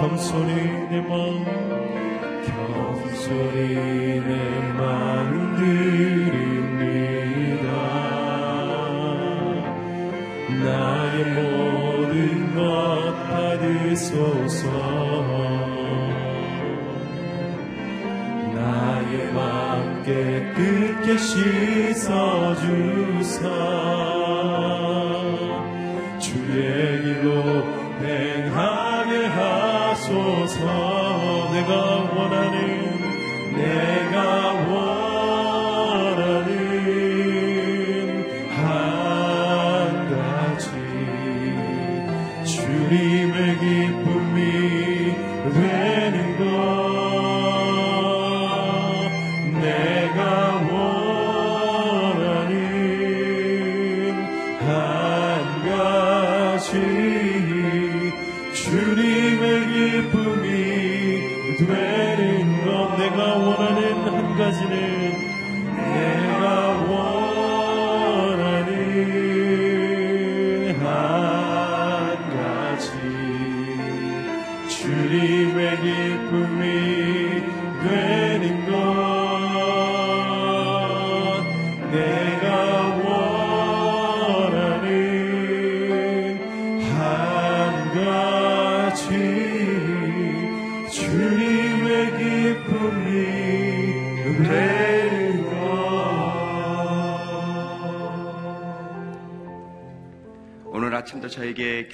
겸손이 내 마음 겸손이 내 마음 드립니다. 나의 모든 것 받으소서. 나의 마음 깨끗게 씻어주사.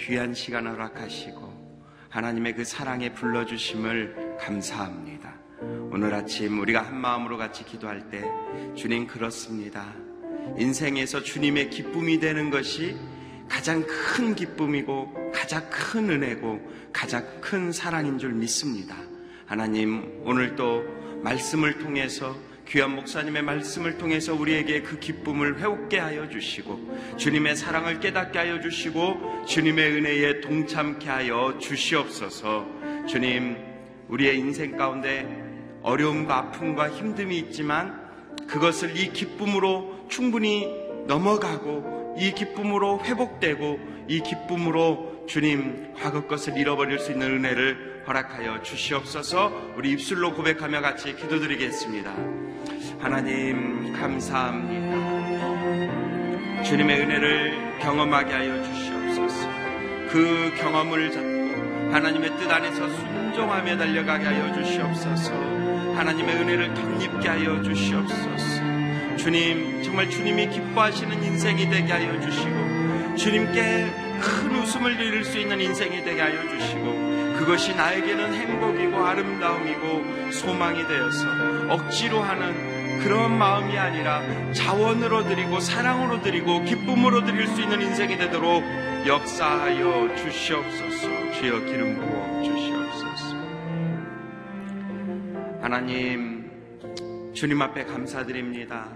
귀한 시간을 허락하시고 하나님의 그 사랑에 불러주심을 감사합니다. 오늘 아침 우리가 한 마음으로 같이 기도할 때 주님 그렇습니다. 인생에서 주님의 기쁨이 되는 것이 가장 큰 기쁨이고 가장 큰 은혜고 가장 큰 사랑인 줄 믿습니다. 하나님 오늘 또 말씀을 통해서 귀한 목사님의 말씀을 통해서 우리에게 그 기쁨을 회복게 하여 주시고 주님의 사랑을 깨닫게 하여 주시고 주님의 은혜에 동참케 하여 주시옵소서 주님 우리의 인생 가운데 어려움과 아픔과 힘듦이 있지만 그것을 이 기쁨으로 충분히 넘어가고 이 기쁨으로 회복되고 이 기쁨으로 주님 과거 것을 잃어버릴 수 있는 은혜를 허락하여 주시옵소서 우리 입술로 고백하며 같이 기도드리겠습니다. 하나님 감사합니다. 주님의 은혜를 경험하게 하여 주시옵소서. 그 경험을 잡고 하나님의 뜻 안에서 순종하며 달려가게 하여 주시옵소서. 하나님의 은혜를 덧입게 하여 주시옵소서. 주님, 정말 주님이 기뻐하시는 인생이 되게 하여 주시고, 주님께 큰 웃음을 드릴 수 있는 인생이 되게 하여 주시고, 그것이 나에게는 행복이고 아름다움이고 소망이 되어서 억지로 하는 그런 마음이 아니라 자원으로 드리고 사랑으로 드리고 기쁨으로 드릴 수 있는 인생이 되도록 역사하여 주시옵소서. 주여 기름 부어 주시옵소서. 하나님, 주님 앞에 감사드립니다.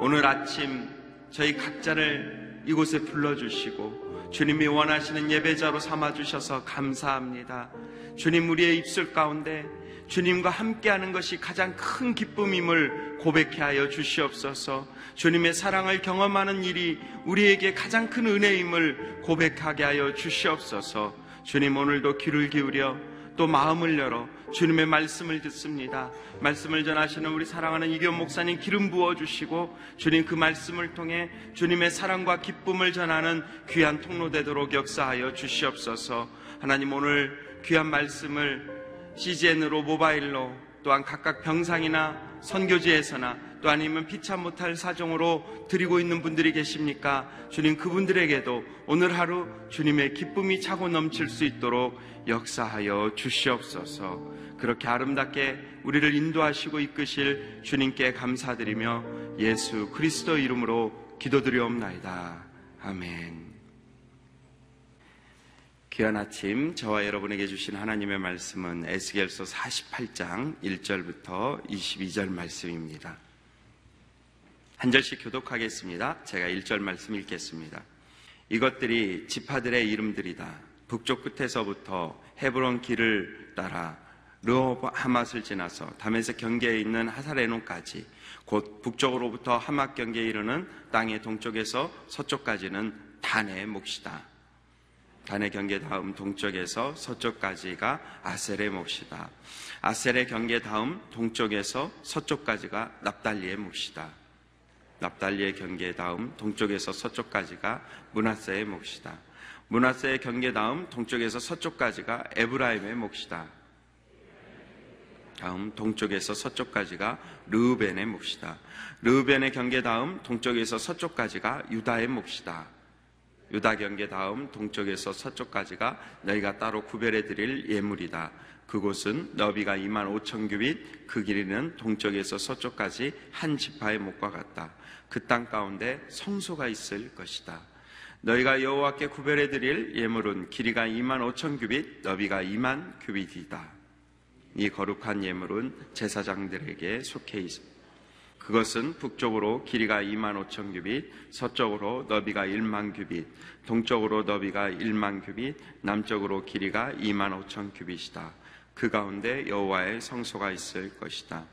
오늘 아침 저희 각자를 이곳에 불러주시고 주님이 원하시는 예배자로 삼아주셔서 감사합니다. 주님 우리의 입술 가운데 주님과 함께하는 것이 가장 큰 기쁨임을 고백해 하여 주시옵소서. 주님의 사랑을 경험하는 일이 우리에게 가장 큰 은혜임을 고백하게 하여 주시옵소서. 주님 오늘도 귀를 기울여 또 마음을 열어 주님의 말씀을 듣습니다. 말씀을 전하시는 우리 사랑하는 이겸 목사님 기름 부어 주시고 주님 그 말씀을 통해 주님의 사랑과 기쁨을 전하는 귀한 통로 되도록 역사하여 주시옵소서. 하나님 오늘 귀한 말씀을 CGN으로 모바일로 또한 각각 병상이나 선교지에서나 또 아니면 피차 못할 사정으로 드리고 있는 분들이 계십니까? 주님 그분들에게도 오늘 하루 주님의 기쁨이 차고 넘칠 수 있도록 역사하여 주시옵소서. 그렇게 아름답게 우리를 인도하시고 이끄실 주님께 감사드리며 예수 그리스도 이름으로 기도드리옵나이다. 아멘. 귀한 아침 저와 여러분에게 주신 하나님의 말씀은 에스겔서 48장 1절부터 22절 말씀입니다. 한 절씩 교독하겠습니다. 제가 1절 말씀 읽겠습니다. 이것들이 지파들의 이름들이다. 북쪽 끝에서부터 헤브론 길을 따라 르호하맛을 지나서 담에서 경계에 있는 하사레논까지 곧 북쪽으로부터 하맛 경계에 이르는 땅의 동쪽에서 서쪽까지는 단의 몫이다. 단의 경계 다음 동쪽에서 서쪽까지가 아셀의 몫이다. 아셀의 경계 다음 동쪽에서 서쪽까지가 납달리의 몫이다. 납달리의 경계 다음 동쪽에서 서쪽까지가 문하세의 몫이다. 문하세의 경계 다음 동쪽에서 서쪽까지가 에브라임의 몫이다. 다음 동쪽에서 서쪽까지가 르우벤의 몫이다. 르우벤의 경계 다음 동쪽에서 서쪽까지가 유다의 몫이다. 유다 경계 다음 동쪽에서 서쪽까지가 너희가 따로 구별해 드릴 예물이다. 그곳은 너비가 2만 5천 규빗, 그 길이는 동쪽에서 서쪽까지 한 지파의 목과 같다. 그 땅 가운데 성소가 있을 것이다. 너희가 여호와께 구별해 드릴 예물은 길이가 2만 5천 규빗, 너비가 2만 규빗이다. 이 거룩한 예물은 제사장들에게 속해 있습니다. 그것은 북쪽으로 길이가 2만 5천 규빗, 서쪽으로 너비가 1만 규빗, 동쪽으로 너비가 1만 규빗, 남쪽으로 길이가 2만 5천 규빗이다. 그 가운데 여호와의 성소가 있을 것이다.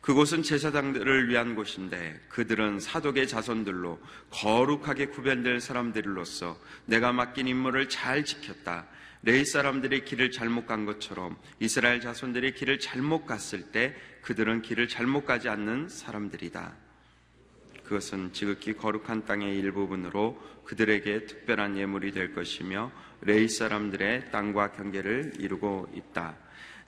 그곳은 제사장들을 위한 곳인데 그들은 사독의 자손들로 거룩하게 구별될 사람들로서 내가 맡긴 임무를 잘 지켰다. 레이 사람들이 길을 잘못 간 것처럼 이스라엘 자손들이 길을 잘못 갔을 때 그들은 길을 잘못 가지 않는 사람들이다. 그것은 지극히 거룩한 땅의 일부분으로 그들에게 특별한 예물이 될 것이며 레이 사람들의 땅과 경계를 이루고 있다.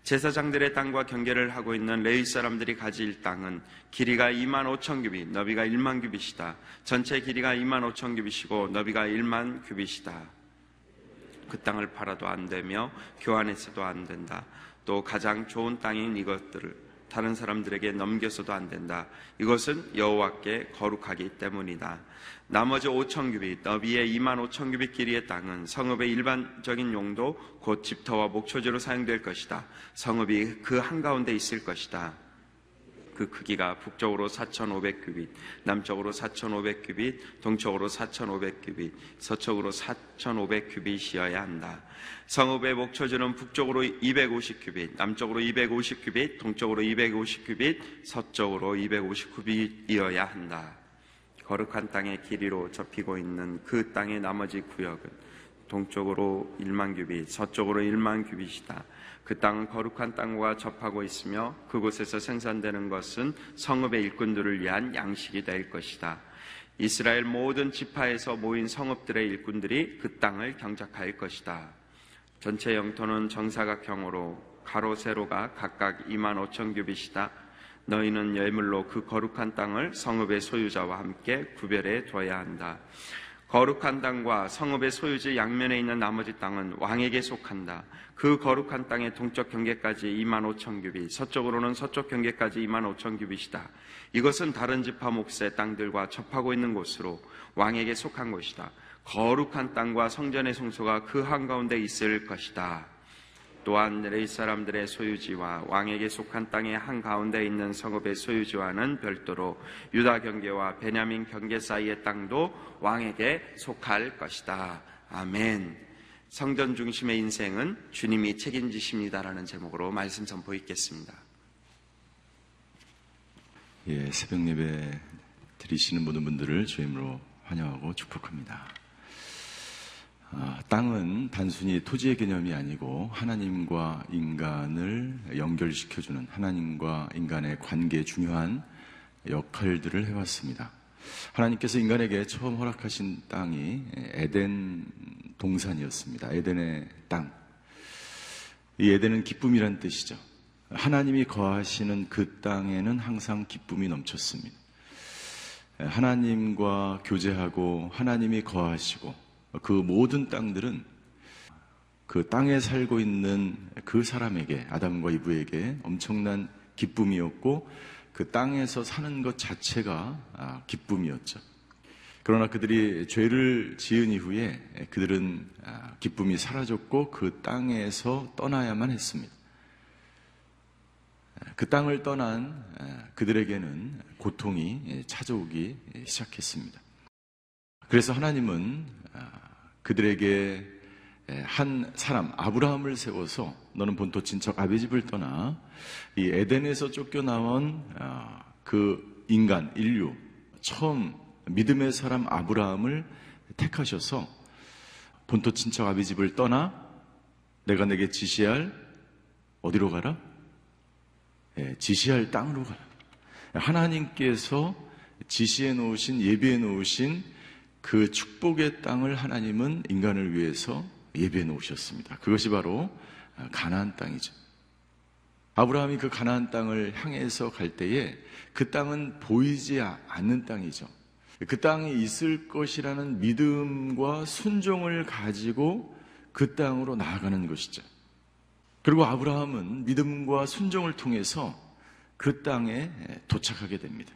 제사장들의 땅과 경계를 하고 있는 레위 사람들이 가질 땅은 길이가 2만 5천 규빗, 너비가 1만 규빗이다. 전체 길이가 2만 5천 규빗이고 너비가 1만 규빗이다. 그 땅을 팔아도 안 되며 교환해서도 안 된다. 또 가장 좋은 땅인 이것들을 다른 사람들에게 넘겨서도 안 된다. 이것은 여호와께 거룩하기 때문이다. 나머지 5천 규빗, 너비의 2만 5천 규빗 길이의 땅은 성읍의 일반적인 용도 곧 집터와 목초지로 사용될 것이다. 성읍이 그 한가운데 있을 것이다. 그 크기가 북쪽으로 4,500규빗, 남쪽으로 4,500규빗, 동쪽으로 4,500규빗, 서쪽으로 4,500규빗이어야 한다. 성읍의 목초지는 북쪽으로 250규빗, 남쪽으로 250규빗, 동쪽으로 250규빗, 서쪽으로 250규빗이어야 한다. 거룩한 땅의 길이로 접히고 있는 그 땅의 나머지 구역은 동쪽으로 1만 규빗, 서쪽으로 1만 규빗이다. 그 땅은 거룩한 땅과 접하고 있으며 그곳에서 생산되는 것은 성읍의 일꾼들을 위한 양식이 될 것이다. 이스라엘 모든 지파에서 모인 성읍들의 일꾼들이 그 땅을 경작할 것이다. 전체 영토는 정사각형으로 가로 세로가 각각 2만 5천 규빗이다. 너희는 예물로 그 거룩한 땅을 성읍의 소유자와 함께 구별해 둬야 한다. 거룩한 땅과 성읍의 소유지 양면에 있는 나머지 땅은 왕에게 속한다. 그 거룩한 땅의 동쪽 경계까지 2만 5천 규빗, 서쪽으로는 서쪽 경계까지 2만 5천 규빗이다. 이것은 다른 지파 몫의 땅들과 접하고 있는 곳으로 왕에게 속한 곳이다. 거룩한 땅과 성전의 성소가 그 한가운데 있을 것이다. 또한 레이 사람들의 소유지와 왕에게 속한 땅의 한 가운데 있는 성읍의 소유지와는 별도로 유다 경계와 베냐민 경계 사이의 땅도 왕에게 속할 것이다. 아멘. 성전 중심의 인생은 주님이 책임지십니다라는 제목으로 말씀 선포 있겠습니다. 예, 새벽 예배 드리시는 모든 분들을 주임으로 환영하고 축복합니다. 아, 땅은 단순히 토지의 개념이 아니고 하나님과 인간을 연결시켜주는 하나님과 인간의 관계에 중요한 역할들을 해왔습니다. 하나님께서 인간에게 처음 허락하신 땅이 에덴 동산이었습니다. 에덴의 땅. 이 에덴은 기쁨이란 뜻이죠. 하나님이 거하시는 그 땅에는 항상 기쁨이 넘쳤습니다. 하나님과 교제하고 하나님이 거하시고 그 모든 땅들은 그 땅에 살고 있는 그 사람에게 아담과 이브에게 엄청난 기쁨이었고 그 땅에서 사는 것 자체가 아, 기쁨이었죠. 그러나 그들이 죄를 지은 이후에 그들은 아, 기쁨이 사라졌고 그 땅에서 떠나야만 했습니다. 그 땅을 떠난 아, 그들에게는 고통이 찾아오기 시작했습니다. 그래서 하나님은 그들에게 한 사람 아브라함을 세워서 너는 본토 친척 아비 집을 떠나 이 에덴에서 쫓겨나온 아, 그 인간 인류 처음 믿음의 사람 아브라함을 택하셔서 본토 친척 아비 집을 떠나 내가 내게 지시할 어디로 가라? 예, 지시할 땅으로 가라. 하나님께서 지시해 놓으신 예비해 놓으신 그 축복의 땅을 하나님은 인간을 위해서 예배해 놓으셨습니다. 그것이 바로 가나안 땅이죠. 아브라함이 그 가나안 땅을 향해서 갈 때에 그 땅은 보이지 않는 땅이죠. 그 땅에 있을 것이라는 믿음과 순종을 가지고 그 땅으로 나아가는 것이죠. 그리고 아브라함은 믿음과 순종을 통해서 그 땅에 도착하게 됩니다.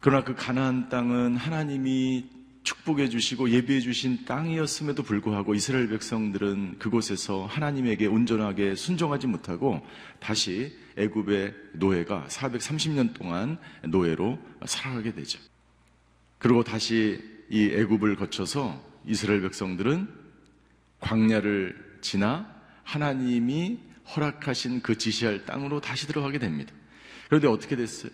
그러나 그 가나안 땅은 하나님이 축복해 주시고 예비해 주신 땅이었음에도 불구하고 이스라엘 백성들은 그곳에서 하나님에게 온전하게 순종하지 못하고 다시 애굽의 노예가 430년 동안 노예로 살아가게 되죠. 그리고 다시 이 애굽을 거쳐서 이스라엘 백성들은 광야를 지나 하나님이 허락하신 그 지시할 땅으로 다시 들어가게 됩니다. 그런데 어떻게 됐어요?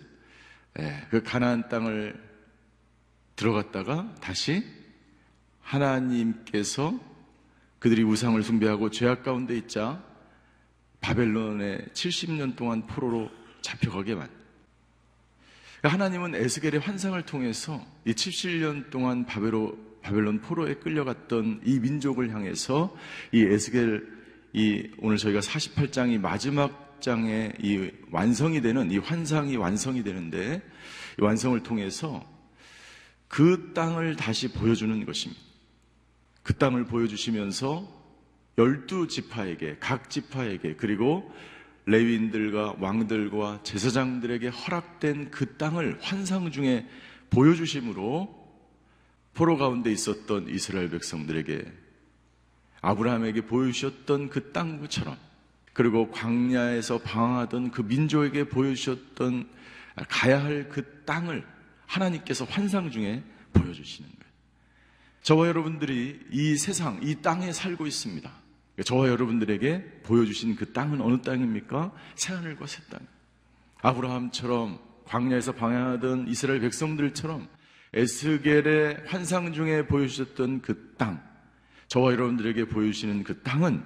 예, 그 가나안 땅을 들어갔다가 다시 하나님께서 그들이 우상을 숭배하고 죄악 가운데 있자 바벨론에 70년 동안 포로로 잡혀가게 만. 하나님은 에스겔의 환상을 통해서 이 70년 동안 바벨로, 바벨론 포로에 끌려갔던 이 민족을 향해서 이 에스겔 이 오늘 저희가 48장이 마지막 장에 이 완성이 되는 이 환상이 완성이 되는데 이 완성을 통해서 그 땅을 다시 보여주는 것입니다. 그 땅을 보여주시면서 열두 지파에게 각 지파에게 그리고 레위인들과 왕들과 제사장들에게 허락된 그 땅을 환상 중에 보여주심으로 포로 가운데 있었던 이스라엘 백성들에게 아브라함에게 보여주셨던 그 땅처럼 그리고 광야에서 방황하던 그 민족에게 보여주셨던 가야 할 그 땅을 하나님께서 환상 중에 보여주시는 거예요. 저와 여러분들이 이 세상, 이 땅에 살고 있습니다. 저와 여러분들에게 보여주신 그 땅은 어느 땅입니까? 새하늘과 새 땅. 아브라함처럼 광야에서 방향하던 이스라엘 백성들처럼 에스겔의 환상 중에 보여주셨던 그 땅, 저와 여러분들에게 보여주시는 그 땅은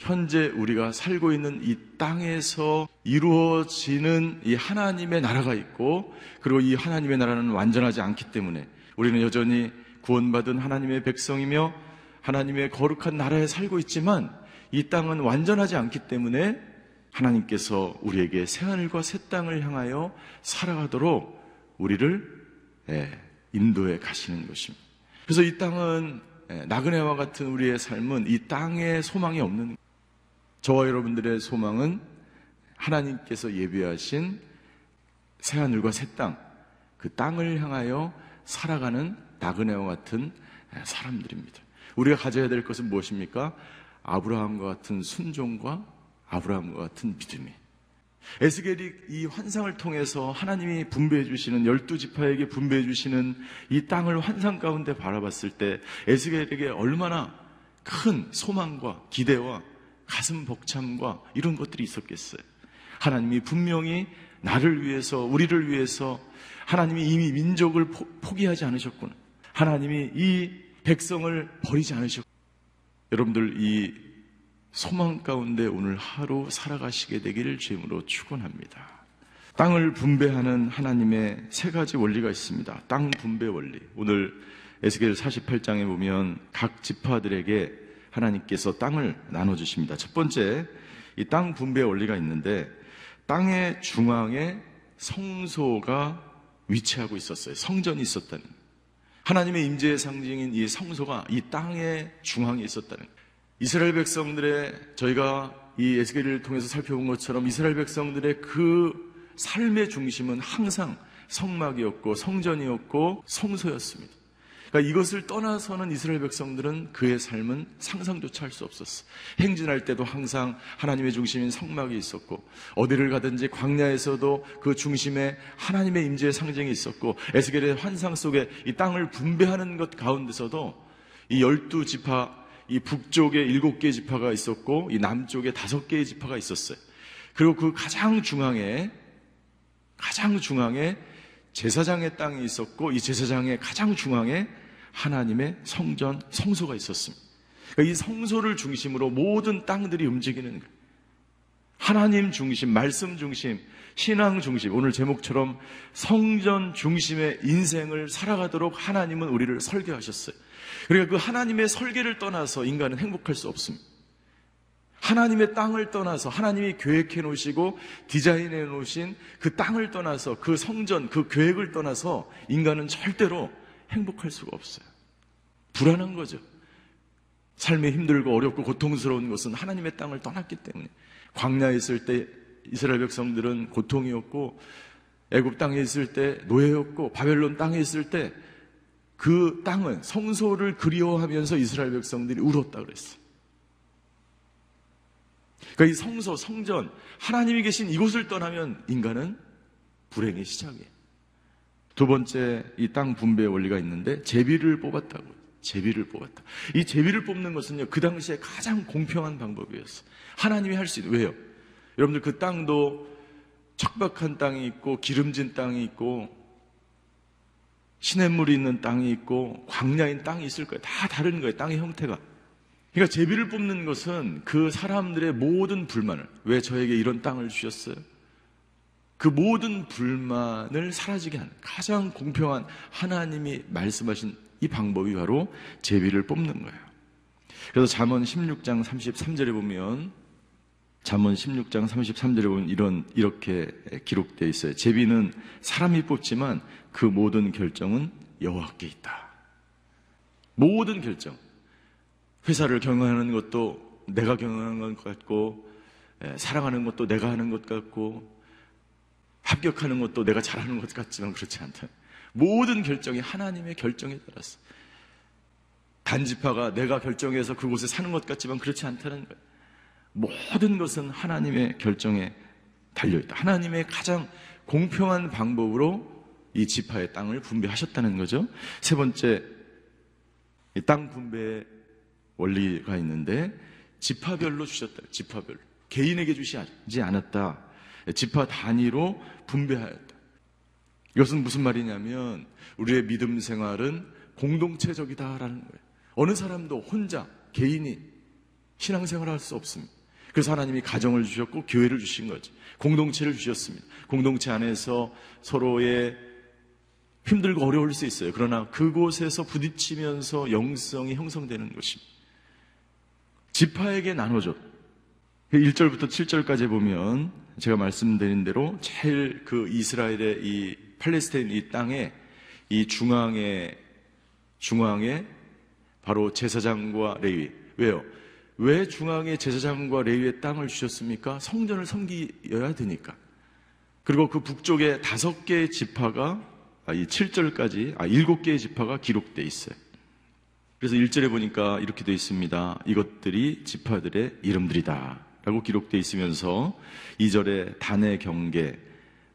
현재 우리가 살고 있는 이 땅에서 이루어지는 이 하나님의 나라가 있고, 그리고 이 하나님의 나라는 완전하지 않기 때문에 우리는 여전히 구원받은 하나님의 백성이며 하나님의 거룩한 나라에 살고 있지만 이 땅은 완전하지 않기 때문에 하나님께서 우리에게 새하늘과 새 땅을 향하여 살아가도록 우리를 예, 인도해 가시는 것입니다. 그래서 이 땅은 예, 나그네와 같은 우리의 삶은 이 땅에 소망이 없는 저와 여러분들의 소망은 하나님께서 예비하신 새하늘과 새 땅, 그 땅을 향하여 살아가는 나그네와 같은 예, 사람들입니다. 우리가 가져야 될 것은 무엇입니까? 아브라함과 같은 순종과 아브라함과 같은 믿음이. 에스겔이 이 환상을 통해서 하나님이 분배해 주시는 열두 지파에게 분배해 주시는 이 땅을 환상 가운데 바라봤을 때 에스겔에게 얼마나 큰 소망과 기대와 가슴 벅참과 이런 것들이 있었겠어요. 하나님이 분명히 나를 위해서 우리를 위해서 하나님이 이미 민족을 포기하지 않으셨구나. 하나님이 이 백성을 버리지 않으셨고 여러분들 이 소망 가운데 오늘 하루 살아가시게 되기를 주임으로 축원합니다. 땅을 분배하는 하나님의 세 가지 원리가 있습니다. 땅 분배 원리. 오늘 에스겔 48장에 보면 각 지파들에게 하나님께서 땅을 나눠 주십니다. 첫 번째 이 땅 분배 원리가 있는데 땅의 중앙에 성소가 위치하고 있었어요. 성전이 있었다는 하나님의 임재의 상징인 이 성소가 이 땅의 중앙에 있었다는 이스라엘 백성들의 저희가 이 에스겔을 통해서 살펴본 것처럼 이스라엘 백성들의 그 삶의 중심은 항상 성막이었고 성전이었고 성소였습니다. 그러니까 이것을 떠나서는 이스라엘 백성들은 그의 삶은 상상조차 할 수 없었어. 행진할 때도 항상 하나님의 중심인 성막이 있었고 어디를 가든지 광야에서도 그 중심에 하나님의 임재의 상징이 있었고 에스겔의 환상 속에 이 땅을 분배하는 것 가운데서도 이 열두 지파 이 북쪽에 일곱 개의 지파가 있었고 이 남쪽에 다섯 개의 지파가 있었어요. 그리고 그 가장 중앙에 가장 중앙에 제사장의 땅이 있었고 이 제사장의 가장 중앙에 하나님의 성전, 성소가 있었습니다. 그러니까 이 성소를 중심으로 모든 땅들이 움직이는 거예요. 하나님 중심, 말씀 중심, 신앙 중심, 오늘 제목처럼 성전 중심의 인생을 살아가도록 하나님은 우리를 설계하셨어요. 그러니까 그 하나님의 설계를 떠나서 인간은 행복할 수 없습니다. 하나님의 땅을 떠나서 하나님이 계획해 놓으시고 디자인해 놓으신 그 땅을 떠나서 그 성전, 그 계획을 떠나서 인간은 절대로 행복할 수가 없어요. 불안한 거죠. 삶이 힘들고 어렵고 고통스러운 것은 하나님의 땅을 떠났기 때문에 광야에 있을 때 이스라엘 백성들은 고통이었고 애굽 땅에 있을 때 노예였고 바벨론 땅에 있을 때 그 땅은 성소를 그리워하면서 이스라엘 백성들이 울었다 그랬어요. 그러니까 이 성소, 성전, 하나님이 계신 이곳을 떠나면 인간은 불행의 시작이에요. 두 번째 이 땅 분배 원리가 있는데 제비를 뽑았다고. 제비를 뽑았다. 이 제비를 뽑는 것은요, 그 당시에 가장 공평한 방법이었어. 하나님이 할 수 있는, 왜요? 여러분들 그 땅도 척박한 땅이 있고, 기름진 땅이 있고, 시냇물이 있는 땅이 있고, 광야인 땅이 있을 거예요. 다 다른 거예요, 땅의 형태가. 그러니까 제비를 뽑는 것은 그 사람들의 모든 불만을, 왜 저에게 이런 땅을 주셨어요? 그 모든 불만을 사라지게 하는 가장 공평한 하나님이 말씀하신 이 방법이 바로 제비를 뽑는 거예요. 그래서 잠언 16장 33절에 보면 잠언 16장 33절에 보면 이런 이렇게 기록되어 있어요. 제비는 사람이 뽑지만 그 모든 결정은 여호와께 있다. 모든 결정. 회사를 경영하는 것도 내가 경영하는 것 같고 에, 사랑하는 것도 내가 하는 것 같고 합격하는 것도 내가 잘하는 것 같지만 그렇지 않다. 모든 결정이 하나님의 결정에 따라서 단지파가 내가 결정해서 그곳에 사는 것 같지만 그렇지 않다는 거예요. 모든 것은 하나님의 결정에 달려있다. 하나님의 가장 공평한 방법으로 이 지파의 땅을 분배하셨다는 거죠. 세 번째, 이땅 분배 원리가 있는데 지파별로 주셨다. 지파별로. 개인에게 주시지 않았다. 지파 단위로 분배하였다. 이것은 무슨 말이냐면 우리의 믿음 생활은 공동체적이다라는 거예요. 어느 사람도 혼자 개인이 신앙생활을 할 수 없습니다. 그래서 하나님이 가정을 주셨고 교회를 주신 거죠. 공동체를 주셨습니다. 공동체 안에서 서로의 힘들고 어려울 수 있어요. 그러나 그곳에서 부딪히면서 영성이 형성되는 것입니다. 지파에게 나눠줘. 1절부터 7절까지 보면 제가 말씀드린 대로 제일 그 이스라엘의 이 팔레스타인 이 땅에 이 중앙에 중앙에 바로 제사장과 레위. 왜요? 왜 중앙에 제사장과 레위의 땅을 주셨습니까? 성전을 섬기어야 되니까. 그리고 그 북쪽에 다섯 개의 지파가 아, 이 7절까지 아 일곱 개의 지파가 기록돼 있어요. 그래서 1절에 보니까 이렇게 되어 있습니다. 이것들이 지파들의 이름들이다. 라고 기록되어 있으면서 2절에 단의 경계,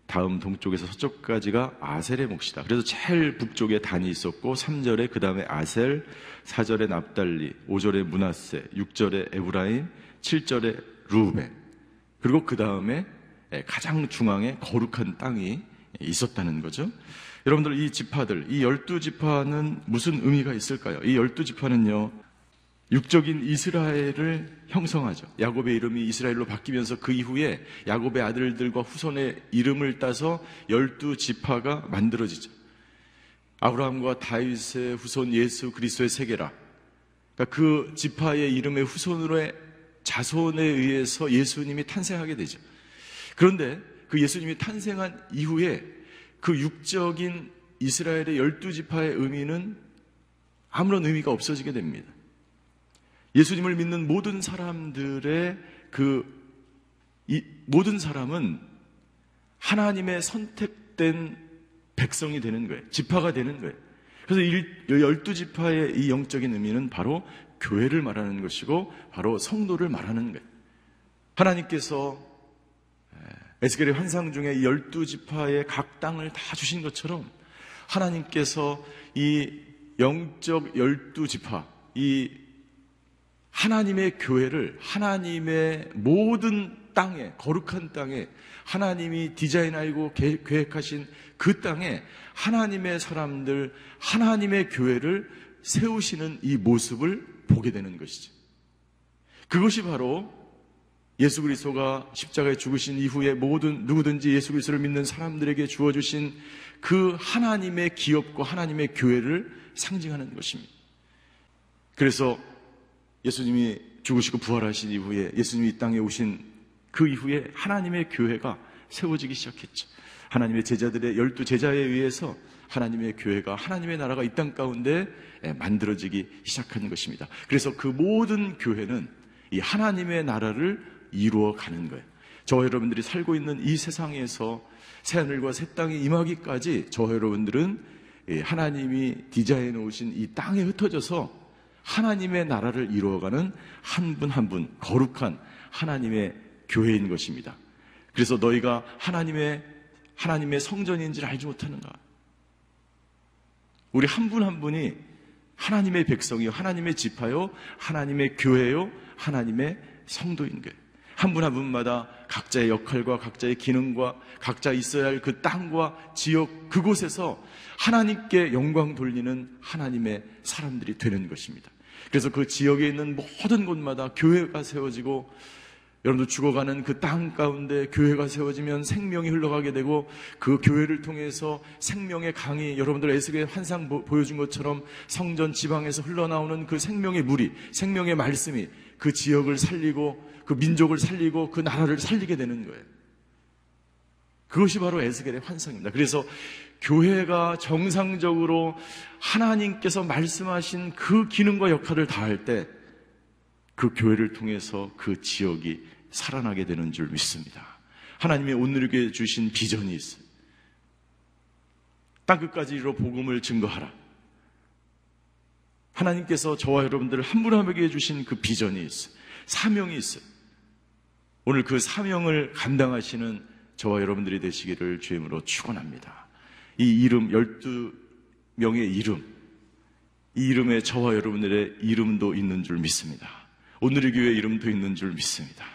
다음 동쪽에서 서쪽까지가 아셀의 몫이다. 그래서 제일 북쪽에 단이 있었고 3절에 그 다음에 아셀, 4절에 납달리, 5절에 문하세, 6절에 에브라임, 7절에 루벤. 그리고 그 다음에 가장 중앙에 거룩한 땅이 있었다는 거죠. 여러분들 이 지파들, 이 열두 지파는 무슨 의미가 있을까요? 이 열두 지파는요, 육적인 이스라엘을 형성하죠. 야곱의 이름이 이스라엘로 바뀌면서 그 이후에 야곱의 아들들과 후손의 이름을 따서 열두 지파가 만들어지죠. 아브라함과 다윗의 후손 예수 그리스도의 세계라. 그러니까 그 지파의 이름의 후손으로의 자손에 의해서 예수님이 탄생하게 되죠. 그런데 그 예수님이 탄생한 이후에 그 육적인 이스라엘의 열두 지파의 의미는 아무런 의미가 없어지게 됩니다. 예수님을 믿는 모든 사람들의 그 모든 사람은 하나님의 선택된 백성이 되는 거예요. 지파가 되는 거예요. 그래서 열두 지파의 이 영적인 의미는 바로 교회를 말하는 것이고 바로 성도를 말하는 거예요. 하나님께서 에스겔의 환상 중에 열두 지파의 각 땅을 다 주신 것처럼 하나님께서 이 영적 열두 지파, 이 하나님의 교회를 하나님의 모든 땅에, 거룩한 땅에 하나님이 디자인하고 계획하신 그 땅에 하나님의 사람들, 하나님의 교회를 세우시는 이 모습을 보게 되는 것이죠. 그것이 바로 예수 그리스도가 십자가에 죽으신 이후에 모든 누구든지 예수 그리스도를 믿는 사람들에게 주어 주신 그 하나님의 기업과 하나님의 교회를 상징하는 것입니다. 그래서 예수님이 죽으시고 부활하신 이후에 예수님이 이 땅에 오신 그 이후에 하나님의 교회가 세워지기 시작했죠. 하나님의 제자들의 열두 제자에 의해서 하나님의 교회가 하나님의 나라가 이 땅 가운데 만들어지기 시작한 것입니다. 그래서 그 모든 교회는 이 하나님의 나라를 이루어 가는 거예요. 저 여러분들이 살고 있는 이 세상에서 새 하늘과 새 땅이 임하기까지 저 여러분들은 하나님이 디자인해 놓으신 이 땅에 흩어져서 하나님의 나라를 이루어가는 한 분 한 분 거룩한 하나님의 교회인 것입니다. 그래서 너희가 하나님의 하나님의 성전인지를 알지 못하는가? 우리 한 분한 분이 하나님의 백성이요, 하나님의 지파요, 하나님의 교회요, 하나님의 성도인 거예요. 한분한 분마다 각자의 역할과 각자의 기능과 각자 있어야 할 그 땅과 지역 그곳에서 하나님께 영광 돌리는 하나님의 사람들이 되는 것입니다. 그래서 그 지역에 있는 모든 곳마다 교회가 세워지고 여러분들 죽어가는 그 땅 가운데 교회가 세워지면 생명이 흘러가게 되고 그 교회를 통해서 생명의 강이 여러분들 에스겔 환상 보여준 것처럼 성전 지방에서 흘러나오는 그 생명의 물이 생명의 말씀이 그 지역을 살리고 그 민족을 살리고 그 나라를 살리게 되는 거예요. 그것이 바로 에스겔의 환상입니다. 그래서 교회가 정상적으로 하나님께서 말씀하신 그 기능과 역할을 다할 때 그 교회를 통해서 그 지역이 살아나게 되는 줄 믿습니다. 하나님이 오늘에게 주신 비전이 있어요. 땅끝까지로 복음을 증거하라. 하나님께서 저와 여러분들 한분 한 분에게 주신 그 비전이 있어요. 사명이 있어요. 오늘 그 사명을 감당하시는 저와 여러분들이 되시기를 주임으로 축원합니다. 이 이름 12명의 이름 이 이름에 저와 여러분들의 이름도 있는 줄 믿습니다. 오늘의 교회 이름도 있는 줄 믿습니다.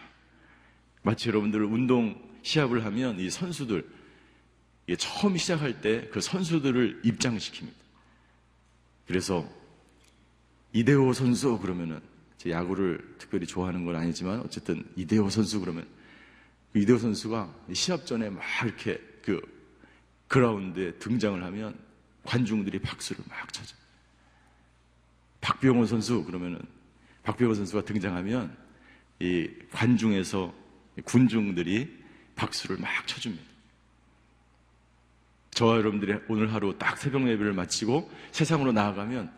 마치 여러분들 운동 시합을 하면 이 선수들 처음 시작할 때 그 선수들을 입장시킵니다. 그래서 이대호 선수 그러면은 제 야구를 특별히 좋아하는 건 아니지만 어쨌든 이대호 선수 그러면 그 이대호 선수가 시합 전에 막 이렇게 그 그라운드에 등장을 하면 관중들이 박수를 막 쳐줘. 박병호 선수 그러면은 박병호 선수가 등장하면 이 관중에서 군중들이 박수를 막 쳐줍니다. 저와 여러분들이 오늘 하루 딱 새벽 예배를 마치고 세상으로 나아가면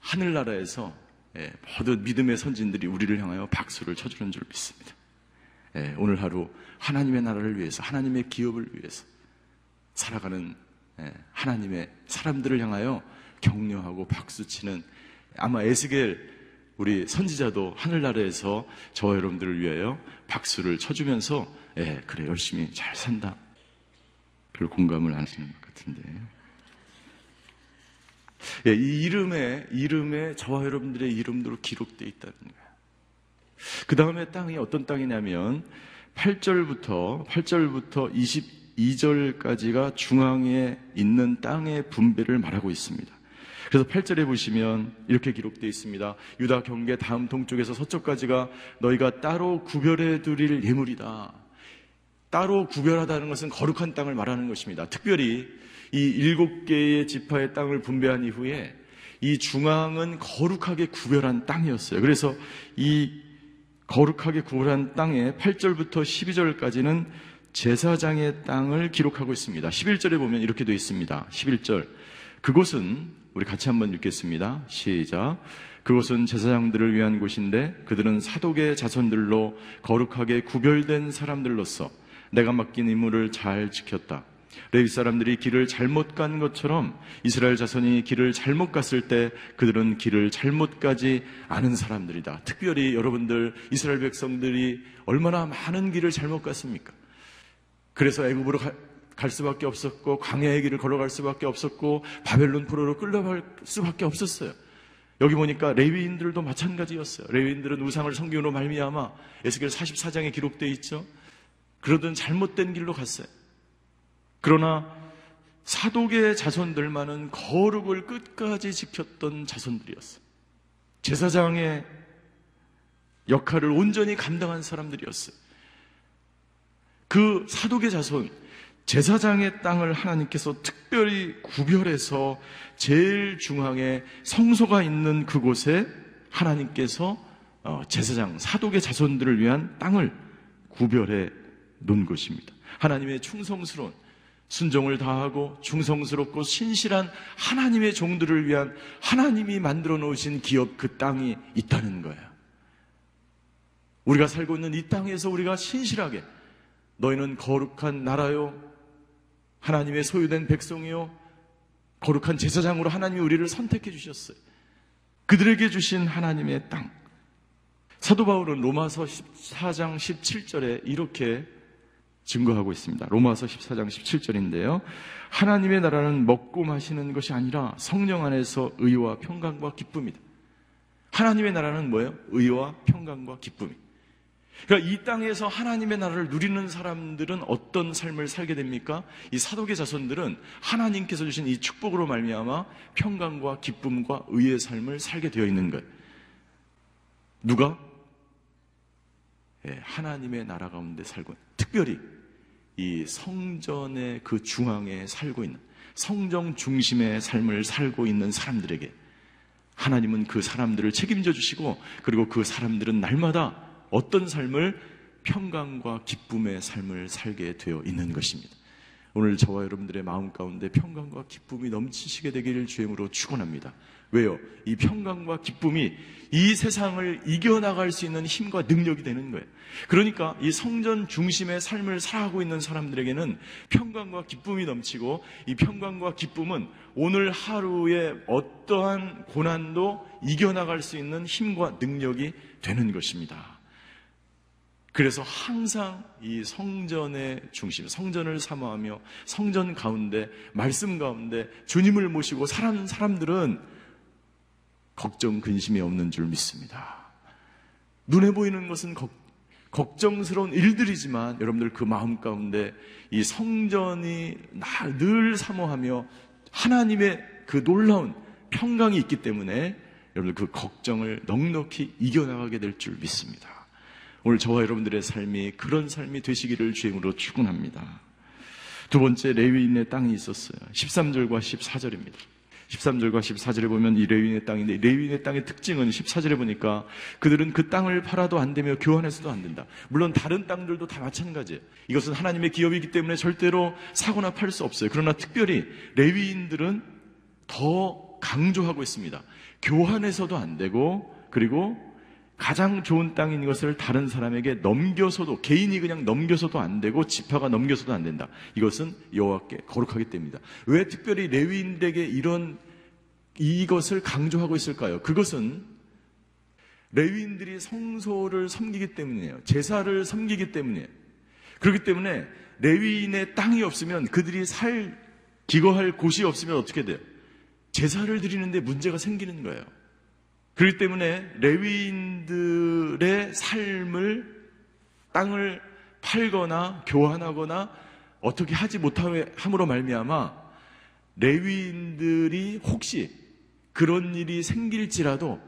하늘나라에서 예, 모든 믿음의 선진들이 우리를 향하여 박수를 쳐주는 줄 믿습니다. 예, 오늘 하루 하나님의 나라를 위해서 하나님의 기업을 위해서 살아가는 예, 하나님의 사람들을 향하여 격려하고 박수치는 아마 에스겔 우리 선지자도 하늘나라에서 저와 여러분들을 위하여 박수를 쳐주면서 예, 그래 열심히 잘 산다. 별 공감을 안 하시는 것 같은데. 예, 이 이름에 이름에 저와 여러분들의 이름으로 기록되어 있다는 거예요. 그 다음에 땅이 어떤 땅이냐면 8절부터 8절부터 22절까지가 중앙에 있는 땅의 분배를 말하고 있습니다. 그래서 8절에 보시면 이렇게 기록되어 있습니다. 유다 경계 다음 동쪽에서 서쪽까지가 너희가 따로 구별해 두릴 예물이다. 따로 구별하다는 것은 거룩한 땅을 말하는 것입니다. 특별히 이 일곱 개의 지파의 땅을 분배한 이후에 이 중앙은 거룩하게 구별한 땅이었어요. 그래서 이 거룩하게 구별한 땅에 8절부터 12절까지는 제사장의 땅을 기록하고 있습니다. 11절에 보면 이렇게 되어 있습니다. 11절. 그곳은 우리 같이 한번 읽겠습니다. 시작. 그곳은 제사장들을 위한 곳인데 그들은 사독의 자손들로 거룩하게 구별된 사람들로서 내가 맡긴 임무를 잘 지켰다. 레위 사람들이 길을 잘못 간 것처럼 이스라엘 자손이 길을 잘못 갔을 때 그들은 길을 잘못 가지 않은 사람들이다. 특별히 여러분들 이스라엘 백성들이 얼마나 많은 길을 잘못 갔습니까? 그래서 애굽으로 갈 수밖에 없었고 광야의 길을 걸어갈 수밖에 없었고 바벨론 포로로 끌려갈 수밖에 없었어요. 여기 보니까 레위인들도 마찬가지였어요. 레위인들은 우상을 성경으로 말미암아 에스겔 44장에 기록되어 있죠. 그러던 잘못된 길로 갔어요. 그러나 사독의 자손들만은 거룩을 끝까지 지켰던 자손들이었어요. 제사장의 역할을 온전히 감당한 사람들이었어요. 그 사독의 자손, 제사장의 땅을 하나님께서 특별히 구별해서 제일 중앙에 성소가 있는 그곳에 하나님께서 어, 제사장, 사독의 자손들을 위한 땅을 구별해 놓은 것입니다. 하나님의 충성스러운 순종을 다하고 충성스럽고 신실한 하나님의 종들을 위한 하나님이 만들어 놓으신 기업 그 땅이 있다는 거예요. 우리가 살고 있는 이 땅에서 우리가 신실하게 너희는 거룩한 나라요 하나님의 소유된 백성이요. 거룩한 제사장으로 하나님이 우리를 선택해 주셨어요. 그들에게 주신 하나님의 땅. 사도 바울은 로마서 14장 17절에 이렇게 증거하고 있습니다. 로마서 14장 17절인데요. 하나님의 나라는 먹고 마시는 것이 아니라 성령 안에서 의와 평강과 기쁨이다. 하나님의 나라는 뭐예요? 의와 평강과 기쁨이. 그러니까 이 땅에서 하나님의 나라를 누리는 사람들은 어떤 삶을 살게 됩니까? 이 사독의 자손들은 하나님께서 주신 이 축복으로 말미암아 평강과 기쁨과 의의 삶을 살게 되어 있는 거예요. 누가? 예, 하나님의 나라 가운데 살고 특별히 이 성전의 그 중앙에 살고 있는 성정 중심의 삶을 살고 있는 사람들에게 하나님은 그 사람들을 책임져 주시고 그리고 그 사람들은 날마다 어떤 삶을 평강과 기쁨의 삶을 살게 되어 있는 것입니다. 오늘 저와 여러분들의 마음 가운데 평강과 기쁨이 넘치시게 되기를 주임으로 축원합니다. 왜요? 이 평강과 기쁨이 이 세상을 이겨나갈 수 있는 힘과 능력이 되는 거예요. 그러니까 이 성전 중심의 삶을 살아가고 있는 사람들에게는 평강과 기쁨이 넘치고 이 평강과 기쁨은 오늘 하루의 어떠한 고난도 이겨나갈 수 있는 힘과 능력이 되는 것입니다. 그래서 항상 이 성전의 중심, 성전을 사모하며 성전 가운데, 말씀 가운데 주님을 모시고 살아가는 사람들은 걱정, 근심이 없는 줄 믿습니다. 눈에 보이는 것은 걱, 걱정스러운 일들이지만 여러분들 그 마음 가운데 이 성전이 늘 사모하며 하나님의 그 놀라운 평강이 있기 때문에 여러분들 그 걱정을 넉넉히 이겨나가게 될 줄 믿습니다. 오늘 저와 여러분들의 삶이 그런 삶이 되시기를 주임으로 축원합니다. 두 번째 레위인의 땅이 있었어요. 13절과 14절입니다. 13절과 14절에 보면 이 레위인의 땅인데 레위인의 땅의 특징은 14절에 보니까 그들은 그 땅을 팔아도 안 되며 교환해서도 안 된다. 물론 다른 땅들도 다 마찬가지예요. 이것은 하나님의 기업이기 때문에 절대로 사거나 팔 수 없어요. 그러나 특별히 레위인들은 더 강조하고 있습니다. 교환해서도 안 되고 그리고 가장 좋은 땅인 것을 다른 사람에게 넘겨서도 개인이 그냥 넘겨서도 안 되고 지파가 넘겨서도 안 된다. 이것은 여호와께 거룩하기 때문이다. 왜 특별히 레위인들에게 이런 이것을 강조하고 있을까요? 그것은 레위인들이 성소를 섬기기 때문이에요. 제사를 섬기기 때문이에요. 그렇기 때문에 레위인의 땅이 없으면 그들이 살 기거할 곳이 없으면 어떻게 돼요? 제사를 드리는데 문제가 생기는 거예요. 그렇기 때문에 레위인들의 삶을 땅을 팔거나 교환하거나 어떻게 하지 못함으로 말미암아 레위인들이 혹시 그런 일이 생길지라도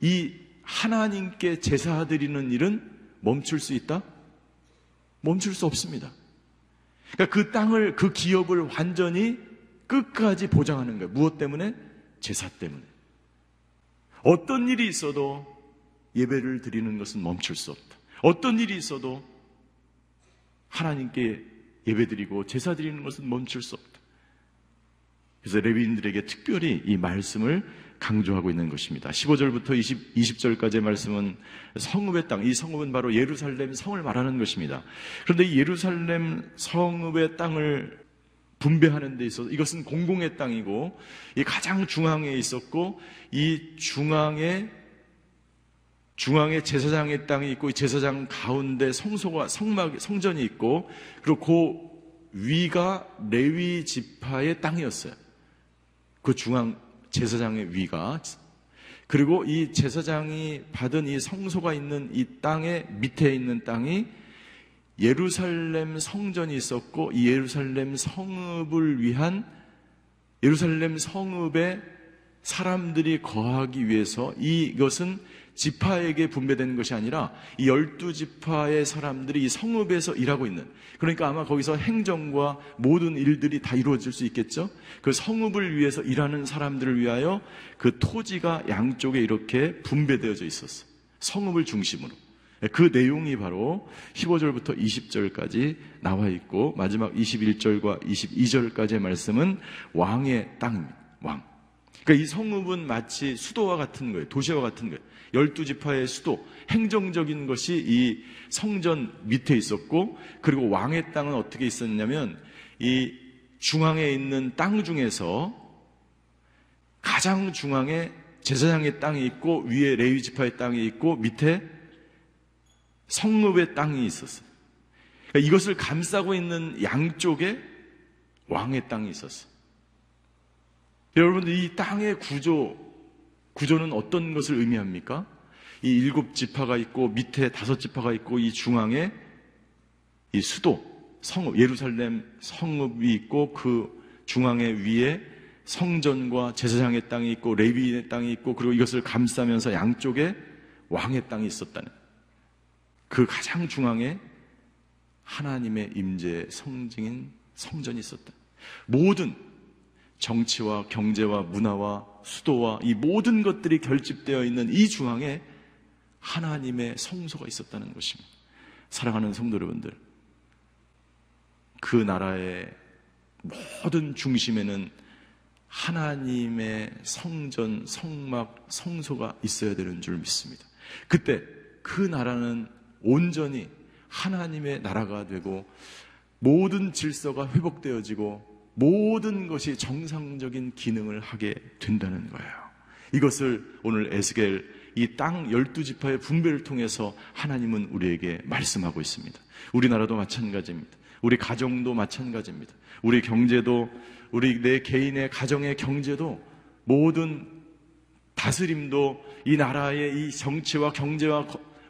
이 하나님께 제사 드리는 일은 멈출 수 있다? 멈출 수 없습니다. 그러니까 그 땅을 그 기업을 완전히 끝까지 보장하는 거예요. 무엇 때문에? 제사 때문에. 어떤 일이 있어도 예배를 드리는 것은 멈출 수 없다. 어떤 일이 있어도 하나님께 예배 드리고 제사 드리는 것은 멈출 수 없다. 그래서 레위인들에게 특별히 이 말씀을 강조하고 있는 것입니다. 15절부터 20, 20절까지의 말씀은 성읍의 땅, 이 성읍은 바로 예루살렘 성을 말하는 것입니다. 그런데 이 예루살렘 성읍의 땅을 분배하는 데 있어서 이것은 공공의 땅이고 이 가장 중앙에 있었고 이 중앙에 중앙에 제사장의 땅이 있고 이 제사장 가운데 성소가 성막 성전이 있고 그리고 그 위가 레위 지파의 땅이었어요. 그 중앙 제사장의 위가 그리고 이 제사장이 받은 이 성소가 있는 이 땅의 밑에 있는 땅이 예루살렘 성전이 있었고 이 예루살렘 성읍을 위한 예루살렘 성읍에 사람들이 거하기 위해서 이것은 지파에게 분배된 것이 아니라 이 열두 지파의 사람들이 이 성읍에서 일하고 있는 그러니까 아마 거기서 행정과 모든 일들이 다 이루어질 수 있겠죠. 그 성읍을 위해서 일하는 사람들을 위하여 그 토지가 양쪽에 이렇게 분배되어져 있었어. 성읍을 중심으로. 그 내용이 바로 15절부터 20절까지 나와 있고 마지막 21절과 22절까지의 말씀은 왕의 땅입니다. 왕. 그러니까 이 성읍은 마치 수도와 같은 거예요. 도시와 같은 거예요. 열두 지파의 수도, 행정적인 것이 이 성전 밑에 있었고, 그리고 왕의 땅은 어떻게 있었냐면, 이 중앙에 있는 땅 중에서 가장 중앙에 제사장의 땅이 있고, 위에 레위 지파의 땅이 있고, 밑에 성읍의 땅이 있었어요. 그러니까 이것을 감싸고 있는 양쪽에 왕의 땅이 있었어요. 여러분들 이 땅의 구조, 구조는 어떤 것을 의미합니까? 이 일곱 지파가 있고 밑에 다섯 지파가 있고 이 중앙에 이 수도, 성읍, 예루살렘 성읍이 있고 그 중앙에 위에 성전과 제사장의 땅이 있고 레위인의 땅이 있고 그리고 이것을 감싸면서 양쪽에 왕의 땅이 있었다는 그 가장 중앙에 하나님의 임재의 성징인 성전이 있었다. 모든 정치와 경제와 문화와 수도와 이 모든 것들이 결집되어 있는 이 중앙에 하나님의 성소가 있었다는 것입니다. 사랑하는 성도 여러분들. 그 나라의 모든 중심에는 하나님의 성전, 성막, 성소가 있어야 되는 줄 믿습니다. 그때 그 나라는 온전히 하나님의 나라가 되고 모든 질서가 회복되어지고 모든 것이 정상적인 기능을 하게 된다는 거예요. 이것을 오늘 에스겔 이 땅 열두 지파의 분배를 통해서 하나님은 우리에게 말씀하고 있습니다. 우리나라도 마찬가지입니다. 우리 가정도 마찬가지입니다. 우리 경제도 우리 내 개인의 가정의 경제도 모든 다스림도 이 나라의 이 정치와 경제와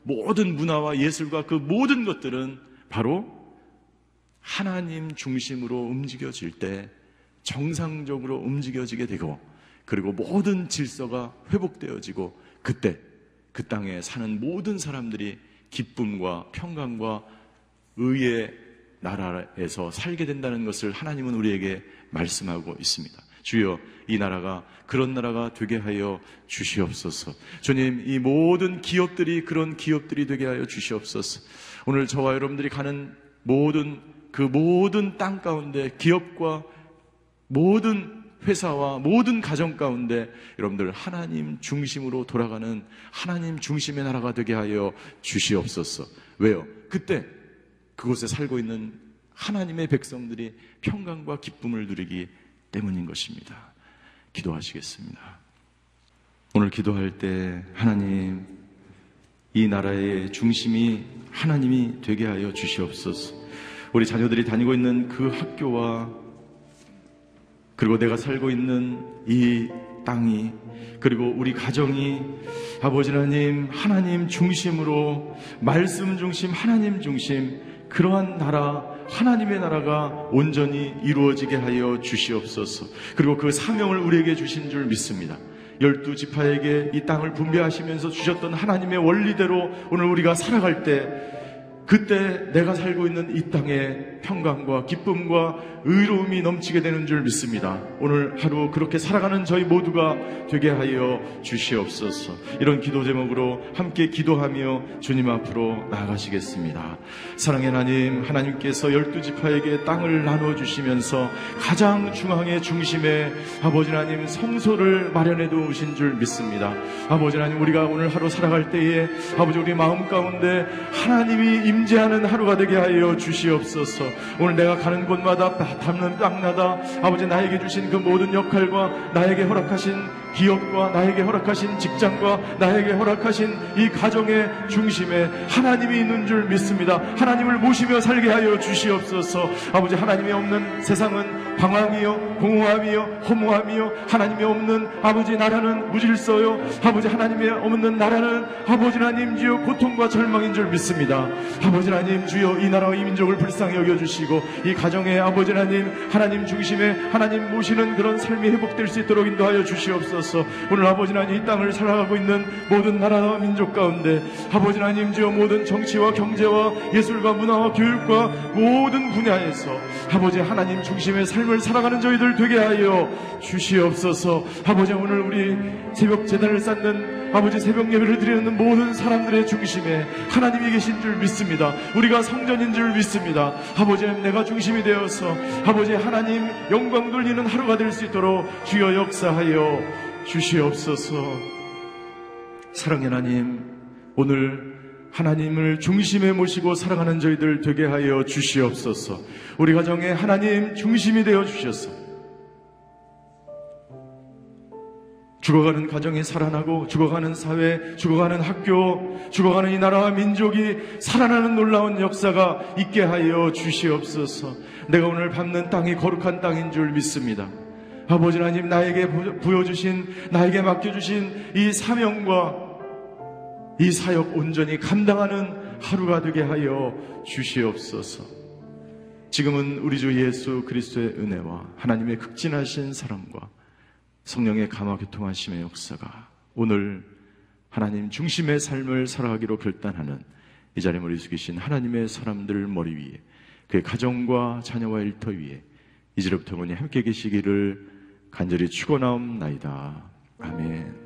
모든 문화와 예술과 그 모든 것들은 바로 하나님 중심으로 움직여질 때 정상적으로 움직여지게 되고 그리고 모든 질서가 회복되어지고 그때 그 땅에 사는 모든 사람들이 기쁨과 평강과 의의 나라에서 살게 된다는 것을 하나님은 우리에게 말씀하고 있습니다. 주여, 이 나라가 그런 나라가 되게 하여 주시옵소서. 주님, 이 모든 기업들이 그런 기업들이 되게 하여 주시옵소서. 오늘 저와 여러분들이 가는 모든 그 모든 땅 가운데 기업과 모든 회사와 모든 가정 가운데 여러분들 하나님 중심으로 돌아가는 하나님 중심의 나라가 되게 하여 주시옵소서. 왜요? 그때 그곳에 살고 있는 하나님의 백성들이 평강과 기쁨을 누리기 때문인 것입니다. 기도하시겠습니다. 오늘 기도할 때 하나님 이 나라의 중심이 하나님이 되게 하여 주시옵소서. 우리 자녀들이 다니고 있는 그 학교와 그리고 내가 살고 있는 이 땅이 그리고 우리 가정이 아버지 하나님 하나님 중심으로 말씀 중심 하나님 중심 그러한 나라 하나님의 나라가 온전히 이루어지게 하여 주시옵소서. 그리고 그 사명을 우리에게 주신 줄 믿습니다. 열두 지파에게 이 땅을 분배하시면서 주셨던 하나님의 원리대로 오늘 우리가 살아갈 때 그때 내가 살고 있는 이 땅에 평강과 기쁨과 의로움이 넘치게 되는 줄 믿습니다. 오늘 하루 그렇게 살아가는 저희 모두가 되게 하여 주시옵소서. 이런 기도 제목으로 함께 기도하며 주님 앞으로 나아가시겠습니다. 사랑의 하나님, 하나님께서 열두 지파에게 땅을 나누어 주시면서 가장 중앙의 중심에 아버지 하나님 성소를 마련해 두신 줄 믿습니다. 아버지 하나님, 우리가 오늘 하루 살아갈 때에 아버지 우리 마음 가운데 하나님이 임재하는 하루가 되게 하여 주시옵소서. 오늘 내가 가는 곳마다 닿는 땅마다 아버지 나에게 주신 그 모든 역할과 나에게 허락하신 기업과 나에게 허락하신 직장과 나에게 허락하신 이 가정의 중심에 하나님이 있는 줄 믿습니다. 하나님을 모시며 살게 하여 주시옵소서. 아버지 하나님이 없는 세상은 방황이요 공허함이요 허무함이요 하나님이 없는 아버지 나라는 무질서요 아버지 하나님의 없는 나라는 아버지 하나님 주여 고통과 절망인 줄 믿습니다. 아버지 하나님 주여 이 나라와 이 민족을 불쌍히 여겨 주시고 이 가정의 아버지 하나님 하나님 중심에 하나님 모시는 그런 삶이 회복될 수 있도록 인도하여 주시옵소서. 오늘 아버지 하나님 이 땅을 살아가고 있는 모든 나라와 민족 가운데 아버지 하나님 주여 모든 정치와 경제와 예술과 문화와 교육과 모든 분야에서 아버지 하나님 중심의 삶을 살아가는 저희들 되게 하여 주시옵소서 아버지 오늘 우리 새벽 재단을 쌓는 아버지 새벽 예배를 드리는 모든 사람들의 중심에 하나님이 계신 줄 믿습니다. 우리가 성전인 줄 믿습니다. 아버지 내가 중심이 되어서 아버지 하나님 영광 돌리는 하루가 될 수 있도록 주여 역사하여 주시옵소서. 사랑의 하나님, 오늘 하나님을 중심에 모시고 살아가는 저희들 되게 하여 주시옵소서. 우리 가정에 하나님 중심이 되어 주셔서 죽어가는 가정이 살아나고 죽어가는 사회, 죽어가는 학교, 죽어가는 이 나라와 민족이 살아나는 놀라운 역사가 있게 하여 주시옵소서. 내가 오늘 밟는 땅이 거룩한 땅인 줄 믿습니다. 아버지 하나님 나에게 부여주신 나에게 맡겨주신 이 사명과 이 사역 온전히 감당하는 하루가 되게 하여 주시옵소서. 지금은 우리 주 예수 그리스도의 은혜와 하나님의 극진하신 사랑과 성령의 감화 교통하심의 역사가 오늘 하나님 중심의 삶을 살아가기로 결단하는 이 자리에 머리 숙이신 하나님의 사람들 머리 위에 그의 가정과 자녀와 일터 위에 이제부터 보니 함께 계시기를 간절히 축원하옵나이다. 아멘.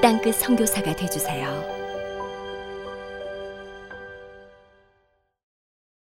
땅끝 선교사가 되주세요.